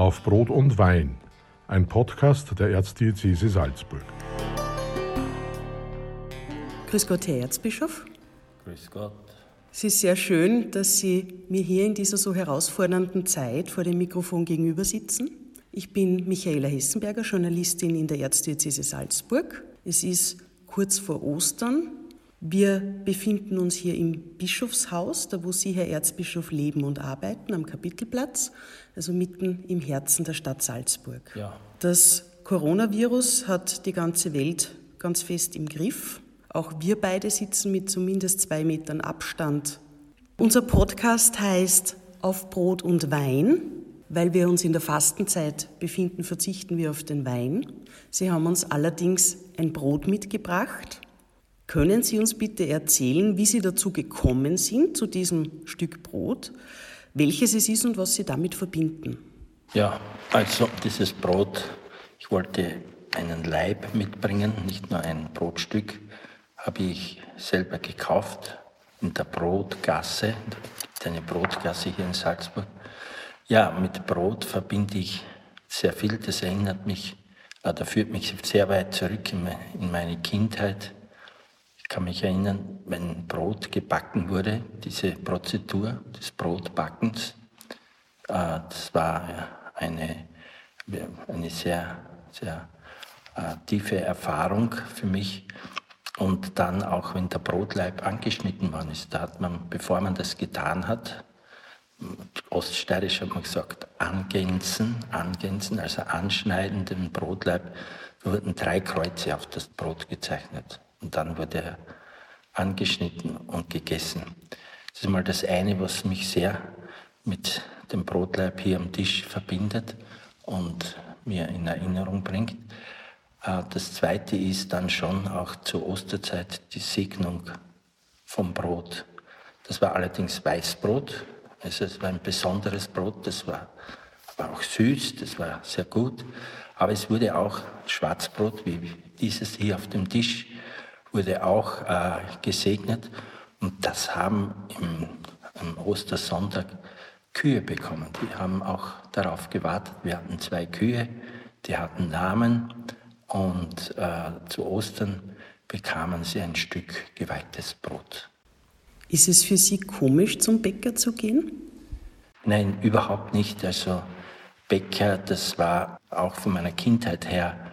Auf Brot und Wein, ein Podcast der Erzdiözese Salzburg. Grüß Gott, Herr Erzbischof. Grüß Gott. Es ist sehr schön, dass Sie mir hier in dieser so herausfordernden Zeit vor dem Mikrofon gegenüber sitzen. Ich bin Michaela Hessenberger, Journalistin in der Erzdiözese Salzburg. Es ist kurz vor Ostern. Wir befinden uns hier im Bischofshaus, da wo Sie, Herr Erzbischof, leben und arbeiten, am Kapitelplatz, also mitten im Herzen der Stadt Salzburg. Ja. Das Coronavirus hat die ganze Welt ganz fest im Griff. Auch wir beide sitzen mit zumindest zwei Metern Abstand. Unser Podcast heißt Auf Brot und Wein. Weil wir uns in der Fastenzeit befinden, verzichten wir auf den Wein. Sie haben uns allerdings ein Brot mitgebracht. Können Sie uns bitte erzählen, wie Sie dazu gekommen sind, zu diesem Stück Brot, welches es ist und was Sie damit verbinden? Ja, also dieses Brot, ich wollte einen Leib mitbringen, nicht nur ein Brotstück, habe ich selber gekauft in der Brotgasse, eine Brotgasse hier in Salzburg. Ja, mit Brot verbinde ich sehr viel. Das erinnert mich, oder führt mich sehr weit zurück in meine Kindheit. Kann mich erinnern, wenn Brot gebacken wurde, diese Prozedur des Brotbackens, äh, das war eine, eine sehr, sehr äh, tiefe Erfahrung für mich. Und dann auch, wenn der Brotleib angeschnitten worden ist, da hat man, bevor man das getan hat, oststeirisch hat man gesagt, angänzen, angänzen, also anschneiden den Brotleib, wurden drei Kreuze auf das Brot gezeichnet. Und dann wurde er angeschnitten und gegessen. Das ist mal das eine, was mich sehr mit dem Brotleib hier am Tisch verbindet und mir in Erinnerung bringt. Äh, das zweite ist dann schon auch zur Osterzeit die Segnung vom Brot. Das war allerdings Weißbrot, also es war ein besonderes Brot, das war, war auch süß, das war sehr gut. Aber es wurde auch Schwarzbrot, wie dieses hier auf dem Tisch, wurde auch äh, gesegnet. Und das haben im, am Ostersonntag Kühe bekommen. Die haben auch darauf gewartet. Wir hatten zwei Kühe, die hatten Namen. Und äh, zu Ostern bekamen sie ein Stück geweihtes Brot. Ist es für Sie komisch, zum Bäcker zu gehen? Nein, überhaupt nicht. Also Bäcker, das war auch von meiner Kindheit her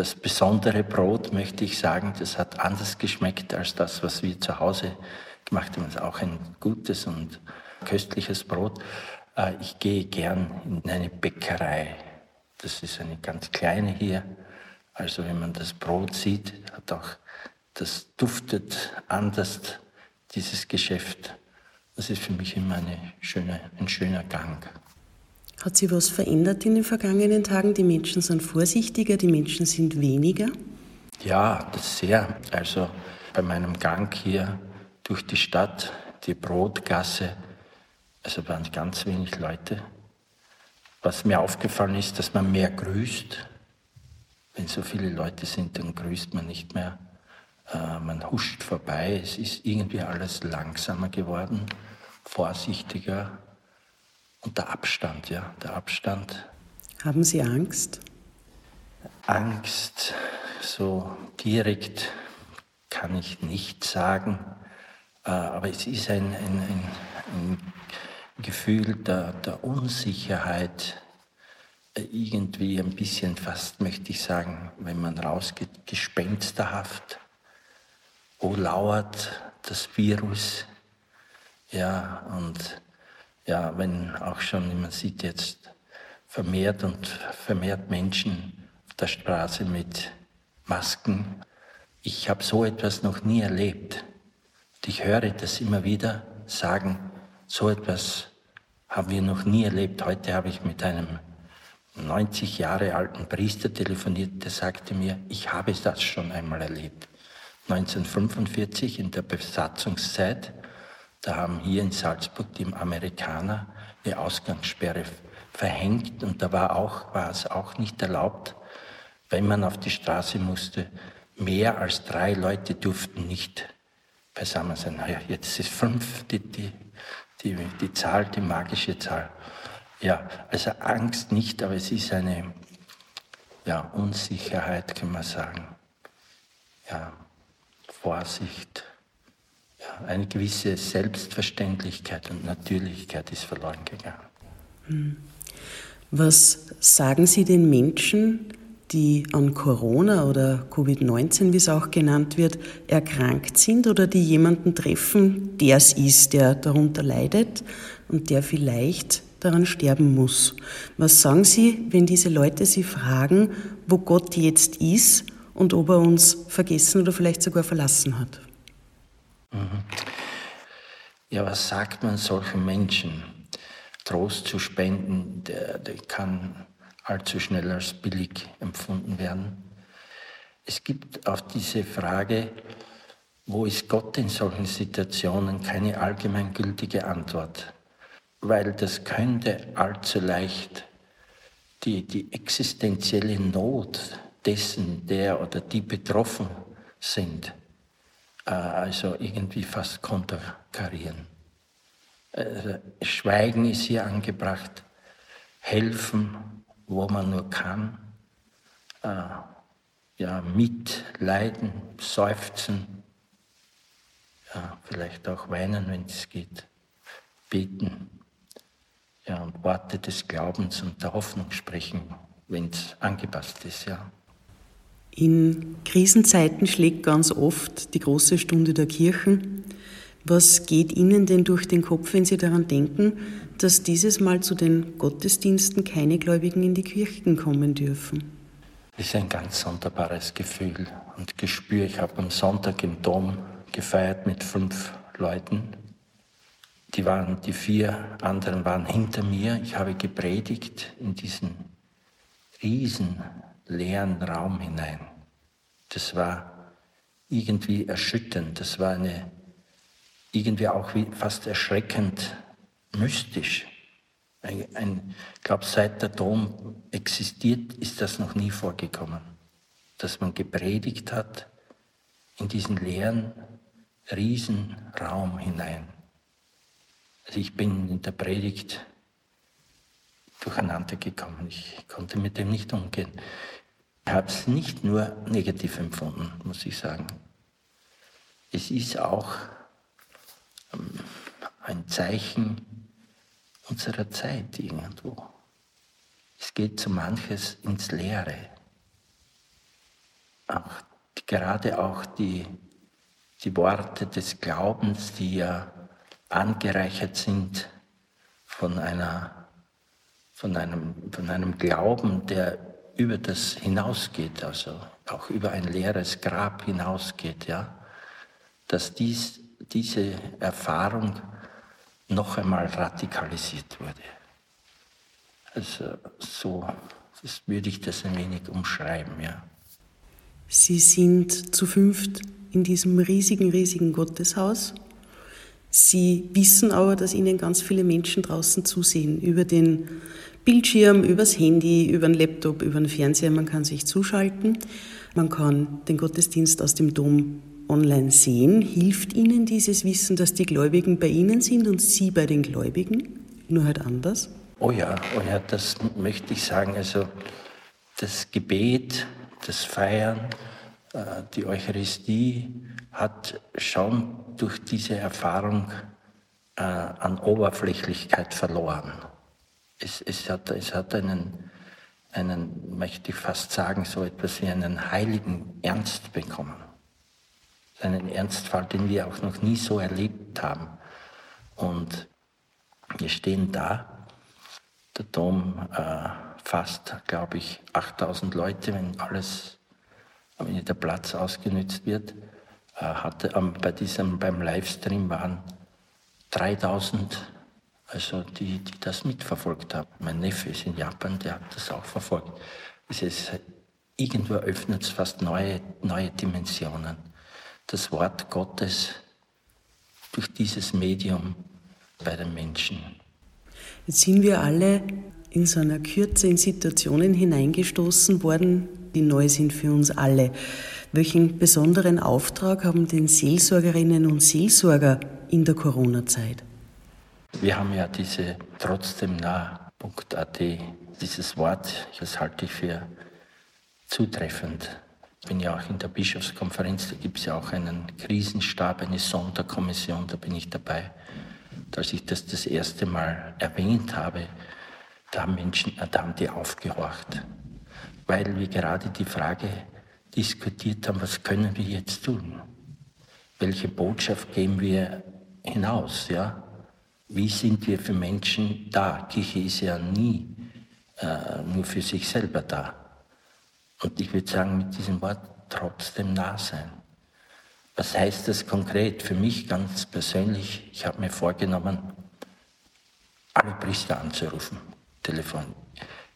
das besondere Brot, möchte ich sagen. Das hat anders geschmeckt als das, was wir zu Hause gemacht haben. Es ist auch ein gutes und köstliches Brot. Äh, ich gehe gern in eine Bäckerei. Das ist eine ganz kleine hier. Also wenn man das Brot sieht, hat auch das duftet anders dieses Geschäft. Das ist für mich immer eine schöne, ein schöner Gang. Hat sich was verändert in den vergangenen Tagen? Die Menschen sind vorsichtiger, die Menschen sind weniger? Ja, das sehr. Also bei meinem Gang hier durch die Stadt, die Brotgasse, also waren ganz wenig Leute. Was mir aufgefallen ist, dass man mehr grüßt. Wenn so viele Leute sind, dann grüßt man nicht mehr. Äh, man huscht vorbei, es ist irgendwie alles langsamer geworden, vorsichtiger. Und der Abstand, ja, der Abstand. Haben Sie Angst? Angst, so direkt kann ich nicht sagen, äh, aber es ist ein, ein, ein, ein Gefühl der, der Unsicherheit, äh, irgendwie ein bisschen fast, möchte ich sagen, wenn man rausgeht, gespensterhaft wo lauert das Virus? Ja, und ja, wenn auch schon, man sieht jetzt vermehrt und vermehrt Menschen auf der Straße mit Masken. Ich habe so etwas noch nie erlebt. Und ich höre das immer wieder sagen, so etwas haben wir noch nie erlebt. Heute habe ich mit einem 90 Jahre alten Priester telefoniert, der sagte mir, ich habe das schon einmal erlebt. 1945 in der Besatzungszeit, da haben hier in Salzburg die Amerikaner die Ausgangssperre verhängt und da war, auch, war es auch nicht erlaubt, wenn man auf die Straße musste, mehr als drei Leute durften nicht beisammen sein. Naja, jetzt ist fünf die, die, die, die Zahl, die magische Zahl. Ja, also Angst nicht, aber es ist eine ja, Unsicherheit, kann man sagen. Ja, Vorsicht. Ja, eine gewisse Selbstverständlichkeit und Natürlichkeit ist verloren gegangen. Hm. Was sagen Sie den Menschen, die an Corona oder Covid-19, wie es auch genannt wird, erkrankt sind oder die jemanden treffen, der es ist, der darunter leidet und der vielleicht daran sterben muss. Was sagen Sie, wenn diese Leute Sie fragen, wo Gott jetzt ist und ob er uns vergessen oder vielleicht sogar verlassen hat? Mhm. Ja, was sagt man solchen Menschen? Trost zu spenden, der, der kann allzu schnell als billig empfunden werden. Es gibt auf diese Frage, wo ist Gott in solchen Situationen, keine allgemeingültige Antwort weil das könnte allzu leicht die, die existenzielle Not dessen, der oder die betroffen sind, also irgendwie fast konterkarieren. Also Schweigen ist hier angebracht, helfen, wo man nur kann, äh, ja, mitleiden, seufzen, ja, vielleicht auch weinen, wenn es geht, beten ja, und Worte des Glaubens und der Hoffnung sprechen, wenn es angepasst ist, ja. In Krisenzeiten schlägt ganz oft die große Stunde der Kirchen. Was geht Ihnen denn durch den Kopf, wenn Sie daran denken, dass dieses Mal zu den Gottesdiensten keine Gläubigen in die Kirchen kommen dürfen? Das ist ein ganz sonderbares Gefühl und Gespür. Ich habe am Sonntag im Dom gefeiert mit fünf Leuten die, waren, die vier anderen waren hinter mir. Ich habe gepredigt in diesen riesen leeren Raum hinein. Das war irgendwie erschütternd. Das war eine, irgendwie auch wie fast erschreckend mystisch. Ich glaube, seit der Dom existiert, ist das noch nie vorgekommen, dass man gepredigt hat in diesen leeren, riesen Raum hinein. Also ich bin in der Predigt durcheinander gekommen. Ich konnte mit dem nicht umgehen. Ich habe es nicht nur negativ empfunden, muss ich sagen. Es ist auch ähm, ein Zeichen unserer Zeit irgendwo. Es geht so manches ins Leere. Auch, gerade auch die, die Worte des Glaubens, die ja angereichert sind von, einer, von, einem, von einem Glauben, der über das hinausgeht, also auch über ein leeres Grab hinausgeht, ja, dass dies, diese Erfahrung noch einmal radikalisiert wurde. Also so das würde ich das ein wenig umschreiben, ja. Sie sind zu fünft in diesem riesigen, riesigen Gotteshaus Sie wissen aber, dass Ihnen ganz viele Menschen draußen zusehen, über den Bildschirm, übers Handy, über den Laptop, über den Fernseher. Man kann sich zuschalten. Man kann den Gottesdienst aus dem Dom online sehen. Hilft Ihnen dieses Wissen, dass die Gläubigen bei Ihnen sind und Sie bei den Gläubigen? Nur halt anders? Oh ja, oh ja, das möchte ich sagen. Also das Gebet, das Feiern, die Eucharistie hat schon durch diese Erfahrung äh, an Oberflächlichkeit verloren. Es, es, hat, es hat einen, einen, möchte ich fast sagen, so etwas wie einen heiligen Ernst bekommen. Einen Ernstfall, den wir auch noch nie so erlebt haben. Und wir stehen da, der Dom äh, fast, glaube ich, 8000 Leute, wenn alles, wenn der Platz ausgenützt wird. Äh, hatte bei diesem, beim Livestream waren 3000, also die, die das mitverfolgt haben. Mein Neffe ist in Japan, der hat das auch verfolgt. Es ist, irgendwo öffnet es fast neue, neue Dimensionen. Das Wort Gottes durch dieses Medium bei den Menschen. Jetzt sind wir alle in so einer Kürze in Situationen hineingestoßen worden, die neu sind für uns alle. Welchen besonderen Auftrag haben denn Seelsorgerinnen und Seelsorger in der Corona-Zeit? Wir haben ja diese trotzdem nah Dieses Wort, das halte ich für zutreffend. Ich bin ja auch in der Bischofskonferenz, da gibt es ja auch einen Krisenstab, eine Sonderkommission, da bin ich dabei. Als ich das das erste Mal erwähnt habe, da haben Menschen, da haben die aufgehorcht, weil wir gerade die Frage diskutiert haben, was können wir jetzt tun? Welche Botschaft geben wir hinaus? Ja? Wie sind wir für Menschen da? Kirche ist ja nie äh, nur für sich selber da. Und ich würde sagen, mit diesem Wort trotzdem nah sein. Was heißt das konkret? Für mich ganz persönlich, ich habe mir vorgenommen, alle Priester anzurufen, Telefon.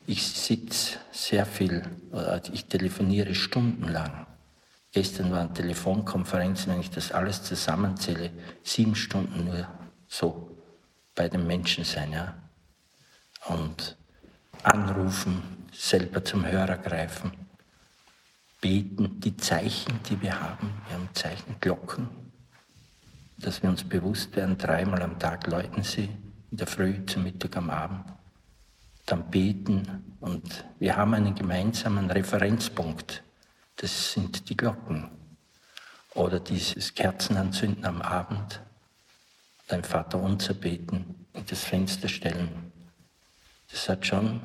Ich sitze sehr viel, ich telefoniere stundenlang. Gestern waren Telefonkonferenzen, wenn ich das alles zusammenzähle, sieben Stunden nur so bei den Menschen sein. Ja? Und anrufen, selber zum Hörer greifen, beten, die Zeichen, die wir haben, wir haben Zeichenglocken, dass wir uns bewusst werden, dreimal am Tag läuten sie, in der Früh, zum Mittag, am Abend dann beten und wir haben einen gemeinsamen Referenzpunkt. Das sind die Glocken oder dieses Kerzenanzünden am Abend, dein Vater unser beten, in das Fenster stellen. Das hat schon,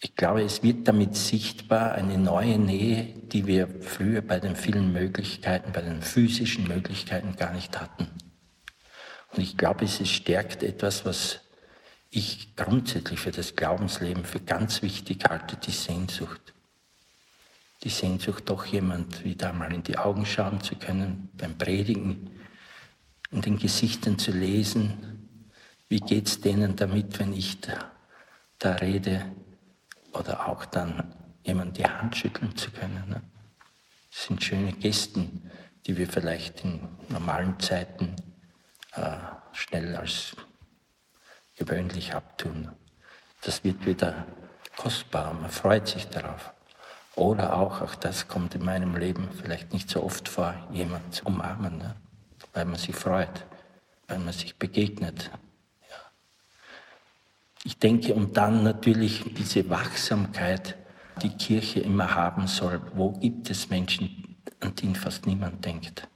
ich glaube, es wird damit sichtbar eine neue Nähe, die wir früher bei den vielen Möglichkeiten, bei den physischen Möglichkeiten gar nicht hatten. Und ich glaube, es stärkt etwas, was ich grundsätzlich für das Glaubensleben für ganz wichtig halte, die Sehnsucht. Die Sehnsucht, doch jemand wieder mal in die Augen schauen zu können, beim Predigen, in den Gesichtern zu lesen, wie geht es denen damit, wenn ich da, da, rede, oder auch dann jemand die Hand schütteln zu können. Ne? Das sind schöne Gesten, die wir vielleicht in normalen Zeiten äh, schnell als gewöhnlich abtun. Das wird wieder kostbar, man freut sich darauf. Oder auch, auch das kommt in meinem Leben vielleicht nicht so oft vor, jemand zu umarmen, ne? weil man sich freut, weil man sich begegnet. Ja. Ich denke, und dann natürlich diese Wachsamkeit, die Kirche immer haben soll. Wo gibt es Menschen, an die fast niemand denkt?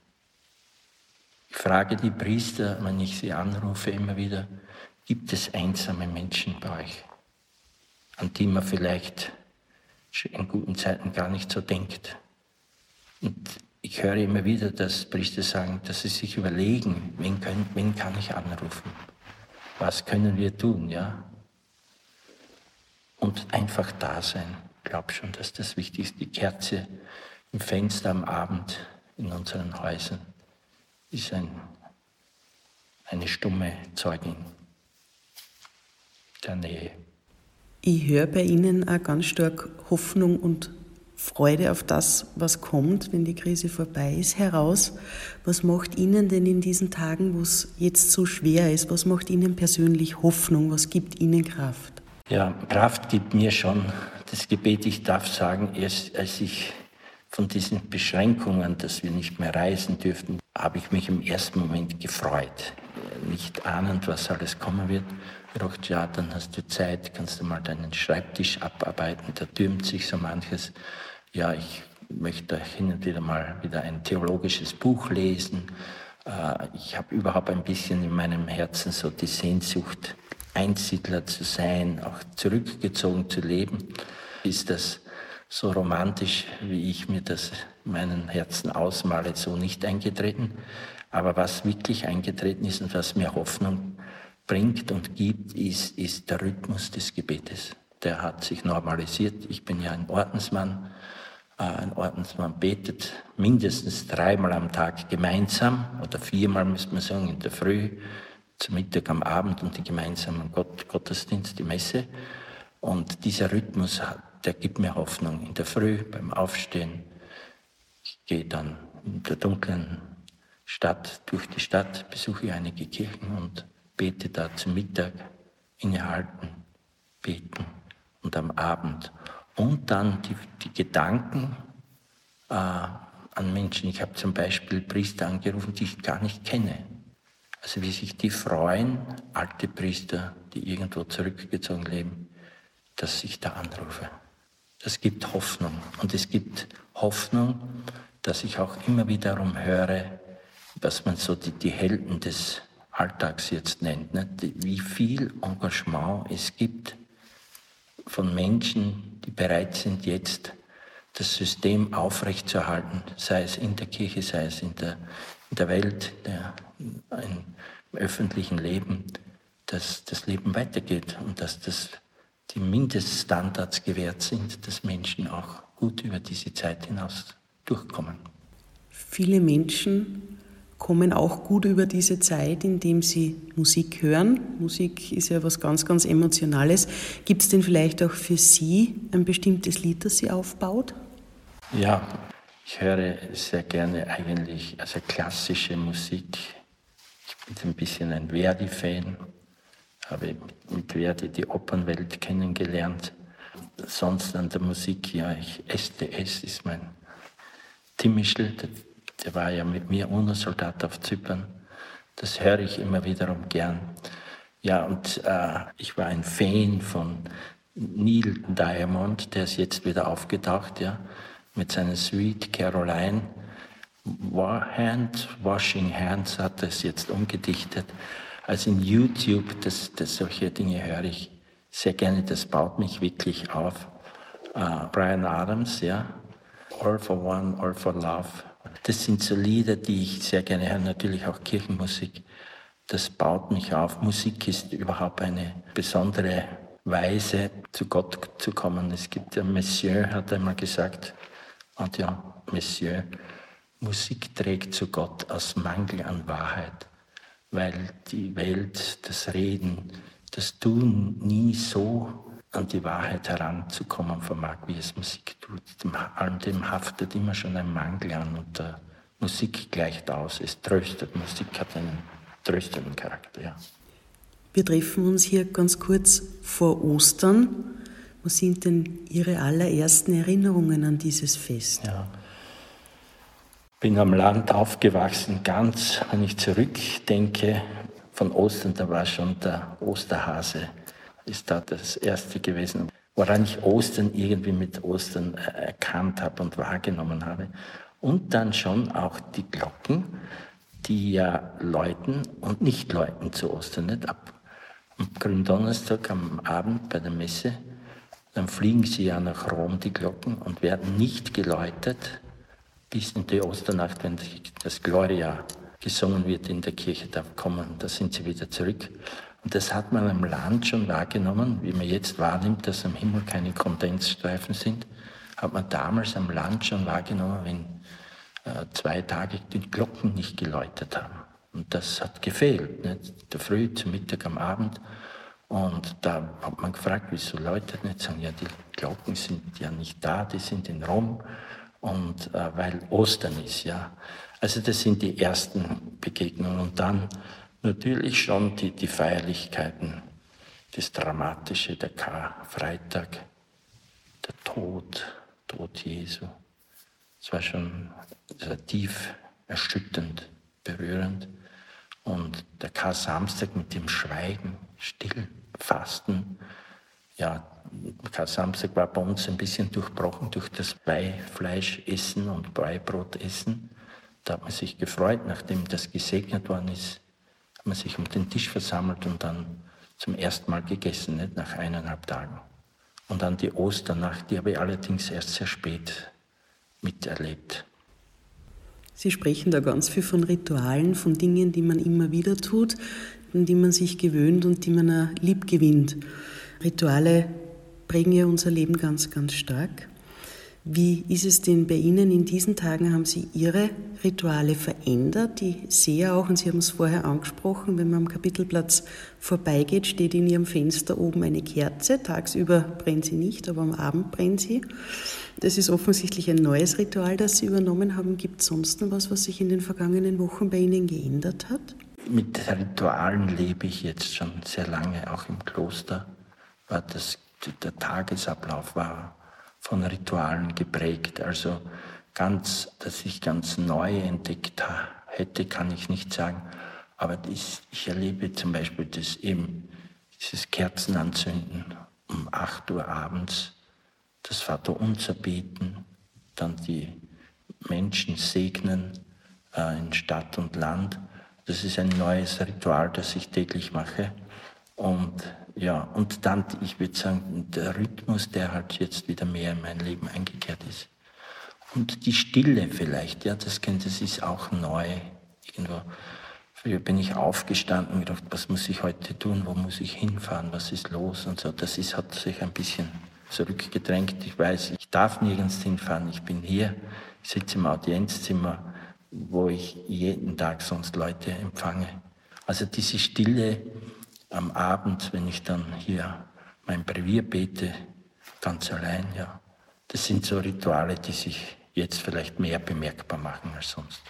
Ich frage die Priester, wenn ich sie anrufe, immer wieder, Gibt es einsame Menschen bei euch, an die man vielleicht in guten Zeiten gar nicht so denkt? Und ich höre immer wieder, dass Priester sagen, dass sie sich überlegen, wen, können, wen kann ich anrufen? Was können wir tun, ja? Und einfach da sein. Ich glaube schon, dass das wichtig ist. Die Kerze im Fenster am Abend in unseren Häusern ist ein, eine stumme Zeugin der Nähe. Ich höre bei Ihnen auch ganz stark Hoffnung und Freude auf das, was kommt, wenn die Krise vorbei ist, heraus. Was macht Ihnen denn in diesen Tagen, wo es jetzt so schwer ist, was macht Ihnen persönlich Hoffnung? Was gibt Ihnen Kraft? Ja, Kraft gibt mir schon das Gebet. Ich darf sagen, erst als ich von diesen Beschränkungen, dass wir nicht mehr reisen dürften, habe ich mich im ersten Moment gefreut. Nicht ahnend, was alles kommen wird gedacht, ja, dann hast du Zeit, kannst du mal deinen Schreibtisch abarbeiten, da türmt sich so manches. Ja, ich möchte hin und wieder mal wieder ein theologisches Buch lesen. Äh, ich habe überhaupt ein bisschen in meinem Herzen so die Sehnsucht, Einsiedler zu sein, auch zurückgezogen zu leben. Ist das so romantisch, wie ich mir das in meinem Herzen ausmale, so nicht eingetreten. Aber was wirklich eingetreten ist und was mir Hoffnung bringt und gibt, ist, ist der Rhythmus des Gebetes. Der hat sich normalisiert. Ich bin ja ein Ordensmann. Äh, ein Ordensmann betet mindestens dreimal am Tag gemeinsam oder viermal, müsste man sagen, in der Früh, zum Mittag, am Abend und die gemeinsamen Gott, Gottesdienst, die Messe. Und dieser Rhythmus, der gibt mir Hoffnung. In der Früh, beim Aufstehen, ich gehe dann in der dunklen Stadt, durch die Stadt, besuche einige Kirchen und bete da zum Mittag, innehalten, beten und am Abend. Und dann die, die Gedanken äh, an Menschen. Ich habe zum Beispiel Priester angerufen, die ich gar nicht kenne. Also wie sich die freuen, alte Priester, die irgendwo zurückgezogen leben, dass ich da anrufe. Das gibt Hoffnung. Und es gibt Hoffnung, dass ich auch immer wiederum höre, was man so die, die Helden des Alltags jetzt nennt. Nicht? Wie viel Engagement es gibt von Menschen, die bereit sind, jetzt das System aufrechtzuerhalten, sei es in der Kirche, sei es in der, in der Welt, der, im öffentlichen Leben, dass das Leben weitergeht und dass das die Mindeststandards gewährt sind, dass Menschen auch gut über diese Zeit hinaus durchkommen. Viele Menschen kommen auch gut über diese Zeit, indem sie Musik hören. Musik ist ja was ganz, ganz Emotionales. Gibt es denn vielleicht auch für Sie ein bestimmtes Lied, das Sie aufbaut? Ja, ich höre sehr gerne eigentlich also klassische Musik. Ich bin ein bisschen ein Verdi-Fan habe mit Verdi die Opernwelt kennengelernt. Sonst an der Musik, ja, ich, SDS ist mein Timischl, der, war ja mit mir UNO-Soldat auf Zypern. Das höre ich immer wiederum gern. Ja, und äh, ich war ein Fan von Neil Diamond, der ist jetzt wieder aufgetaucht, ja, mit seiner Sweet Caroline. War Hand, Washing Hands hat es jetzt umgedichtet als in YouTube, das, das solche Dinge höre ich sehr gerne, das baut mich wirklich auf. Uh, Brian Adams, ja, All for One, All for Love. Das sind so Lieder, die ich sehr gerne höre, natürlich auch Kirchenmusik. Das baut mich auf. Musik ist überhaupt eine besondere Weise, zu Gott zu kommen. Es gibt ja Monsieur, hat einmal gesagt, und ja, Monsieur, Musik trägt zu Gott aus Mangel an Wahrheit weil die Welt, das Reden, das Tun nie so an die Wahrheit heranzukommen vermag, wie es Musik tut. Dem, allem dem haftet immer schon ein Mangel an und der Musik gleicht aus. Es tröstet. Musik hat einen tröstenden Charakter, ja. Wir treffen uns hier ganz kurz vor Ostern. Was sind denn Ihre allerersten Erinnerungen an dieses Fest? Ja bin am Land aufgewachsen, ganz, wenn ich zurückdenke, von Ostern, da war schon der Osterhase, ist da das erste gewesen, woran ich Ostern irgendwie mit Ostern erkannt habe und wahrgenommen habe. Und dann schon auch die Glocken, die ja läuten und nicht läuten zu Ostern, nicht ab. Am Gründonnerstag am Abend bei der Messe, dann fliegen sie ja nach Rom, die Glocken, und werden nicht geläutet, bis in die Osternacht, wenn das Gloria gesungen wird in der Kirche, da kommen, da sind sie wieder zurück. Und das hat man am Land schon wahrgenommen, wie man jetzt wahrnimmt, dass am Himmel keine Kondensstreifen sind, hat man damals am Land schon wahrgenommen, wenn äh, zwei Tage die Glocken nicht geläutet haben. Und das hat gefehlt, nicht? der Früh, zum Mittag, am Abend. Und da hat man gefragt, wieso läutet nicht? Sagen, ja, die Glocken sind ja nicht da, die sind in Rom und äh, weil Ostern ist, ja. Also das sind die ersten Begegnungen und dann natürlich schon die, die Feierlichkeiten, das Dramatische, der Karfreitag, der Tod, Tod Jesu. Es war schon war tief erschütternd, berührend. Und der Kar-Samstag mit dem Schweigen, Still, Fasten, ja, Samstag war bei uns ein bisschen durchbrochen durch das Beifleischessen und Beibrotessen. Da hat man sich gefreut, nachdem das gesegnet worden ist, hat man sich um den Tisch versammelt und dann zum ersten Mal gegessen, nicht? nach eineinhalb Tagen. Und dann die Osternacht, die habe ich allerdings erst sehr spät miterlebt. Sie sprechen da ganz viel von Ritualen, von Dingen, die man immer wieder tut, an die man sich gewöhnt und die man auch lieb gewinnt. Rituale prägen ja unser Leben ganz, ganz stark. Wie ist es denn bei Ihnen in diesen Tagen? Haben Sie Ihre Rituale verändert? Ich sehe auch, und Sie haben es vorher angesprochen, wenn man am Kapitelplatz vorbeigeht, steht in Ihrem Fenster oben eine Kerze. Tagsüber brennt sie nicht, aber am Abend brennt sie. Das ist offensichtlich ein neues Ritual, das Sie übernommen haben. Gibt es sonst noch was, was sich in den vergangenen Wochen bei Ihnen geändert hat? Mit Ritualen lebe ich jetzt schon sehr lange, auch im Kloster war das, der Tagesablauf war von Ritualen geprägt. Also ganz, dass ich ganz neu entdeckt hätte, kann ich nicht sagen. Aber das, ich erlebe zum Beispiel das eben, dieses Kerzenanzünden um 8 Uhr abends, das Vaterunser beten, dann die Menschen segnen äh, in Stadt und Land. Das ist ein neues Ritual, das ich täglich mache. Und ja, und dann, ich würde sagen, der Rhythmus, der halt jetzt wieder mehr in mein Leben eingekehrt ist. Und die Stille vielleicht, ja, das, das ist auch neu. Irgendwo. Früher bin ich aufgestanden und gedacht, was muss ich heute tun, wo muss ich hinfahren, was ist los und so. Das ist, hat sich ein bisschen zurückgedrängt. Ich weiß, ich darf nirgends hinfahren. Ich bin hier, ich sitze im Audienzzimmer, wo ich jeden Tag sonst Leute empfange. Also diese Stille am Abend, wenn ich dann hier mein Brevier bete, ganz allein, ja. Das sind so Rituale, die sich jetzt vielleicht mehr bemerkbar machen als sonst.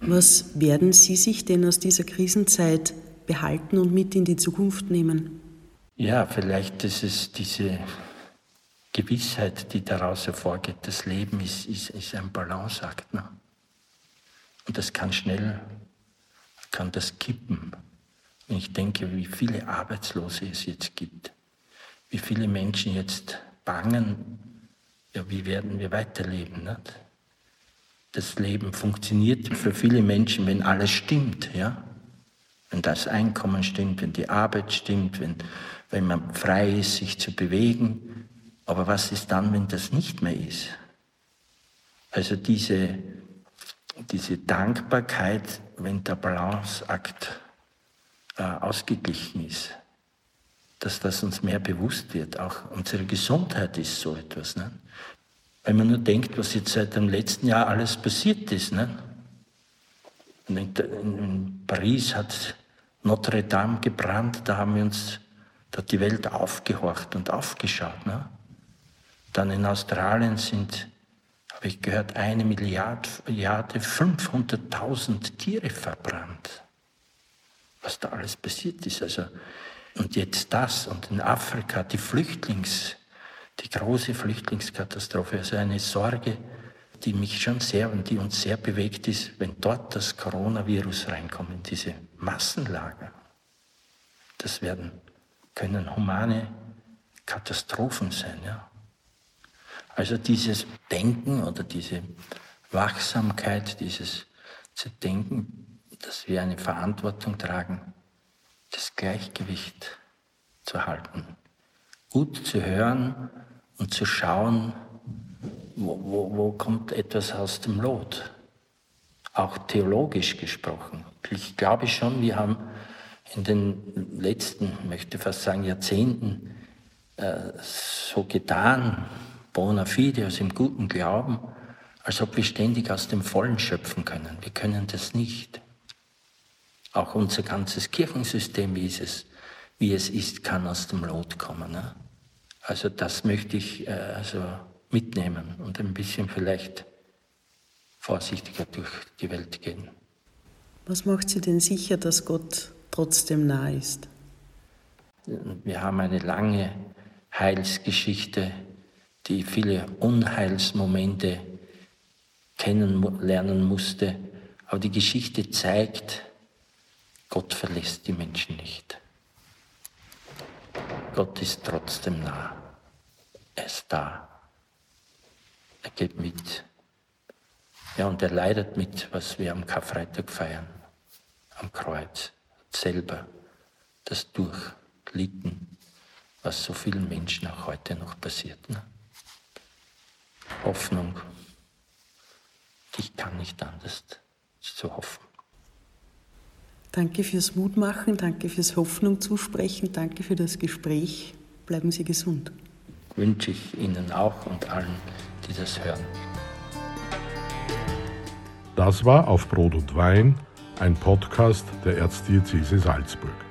Was werden Sie sich denn aus dieser Krisenzeit behalten und mit in die Zukunft nehmen? Ja, vielleicht ist es diese Gewissheit, die daraus hervorgeht. Das Leben ist, ist, ist ein Balanceakt. Ne? Und das kann schnell, kann das kippen. Wenn ich denke, wie viele Arbeitslose es jetzt gibt, wie viele Menschen jetzt bangen, ja, wie werden wir weiterleben? Nicht? Das Leben funktioniert für viele Menschen, wenn alles stimmt, ja? Wenn das Einkommen stimmt, wenn die Arbeit stimmt, wenn, wenn man frei ist, sich zu bewegen. Aber was ist dann, wenn das nicht mehr ist? Also diese, diese Dankbarkeit, wenn der Balanceakt äh, ausgeglichen ist, dass das uns mehr bewusst wird. Auch unsere Gesundheit ist so etwas. Ne? Wenn man nur denkt, was jetzt seit dem letzten Jahr alles passiert ist. Ne? In, in, Paris hat Notre Dame gebrannt, da haben wir uns, da hat die Welt aufgehorcht und aufgeschaut. Ne? Dann in Australien sind, habe ich gehört, eine Milliarde, Milliarde 500.000 Tiere verbrannt. Was da alles passiert ist. Also, und jetzt das und in Afrika die Flüchtlings- die große Flüchtlingskatastrophe, also eine Sorge, die mich schon sehr und die uns sehr bewegt ist, wenn dort das Coronavirus reinkommt, in diese Massenlager. Das werden, können humane Katastrophen sein. Ja. Also dieses Denken oder diese Wachsamkeit, dieses zu denken, dass wir eine Verantwortung tragen, das Gleichgewicht zu halten, gut zu hören, und zu schauen, wo, wo, wo kommt etwas aus dem Lot. Auch theologisch gesprochen. Ich glaube schon, wir haben in den letzten, möchte fast sagen, Jahrzehnten äh, so getan, bona fide, also im guten Glauben, als ob wir ständig aus dem Vollen schöpfen können. Wir können das nicht. Auch unser ganzes Kirchensystem, wie es, wie es ist, kann aus dem Lot kommen. Ne? Also das möchte ich äh, also mitnehmen und ein bisschen vielleicht vorsichtiger durch die Welt gehen. Was macht Sie denn sicher, dass Gott trotzdem nah ist? Wir haben eine lange Heilsgeschichte, die viele Unheilsmomente kennenlernen musste. Aber die Geschichte zeigt, Gott verlässt die Menschen nicht. Gott ist trotzdem nah. Er ist da. Er geht mit. Ja, und er leidet mit, was wir am Karfreitag feiern, am Kreuz. Selber das durchlitten, was so vielen Menschen auch heute noch passiert. Ne? Hoffnung. Ich kann nicht anders zu hoffen. Danke fürs Mutmachen, danke fürs Hoffnung zusprechen, danke für das Gespräch. Bleiben Sie gesund. Wünsche ich Ihnen auch und allen, die das hören. Das war auf Brot und Wein, ein Podcast der Erzdiözese Salzburg.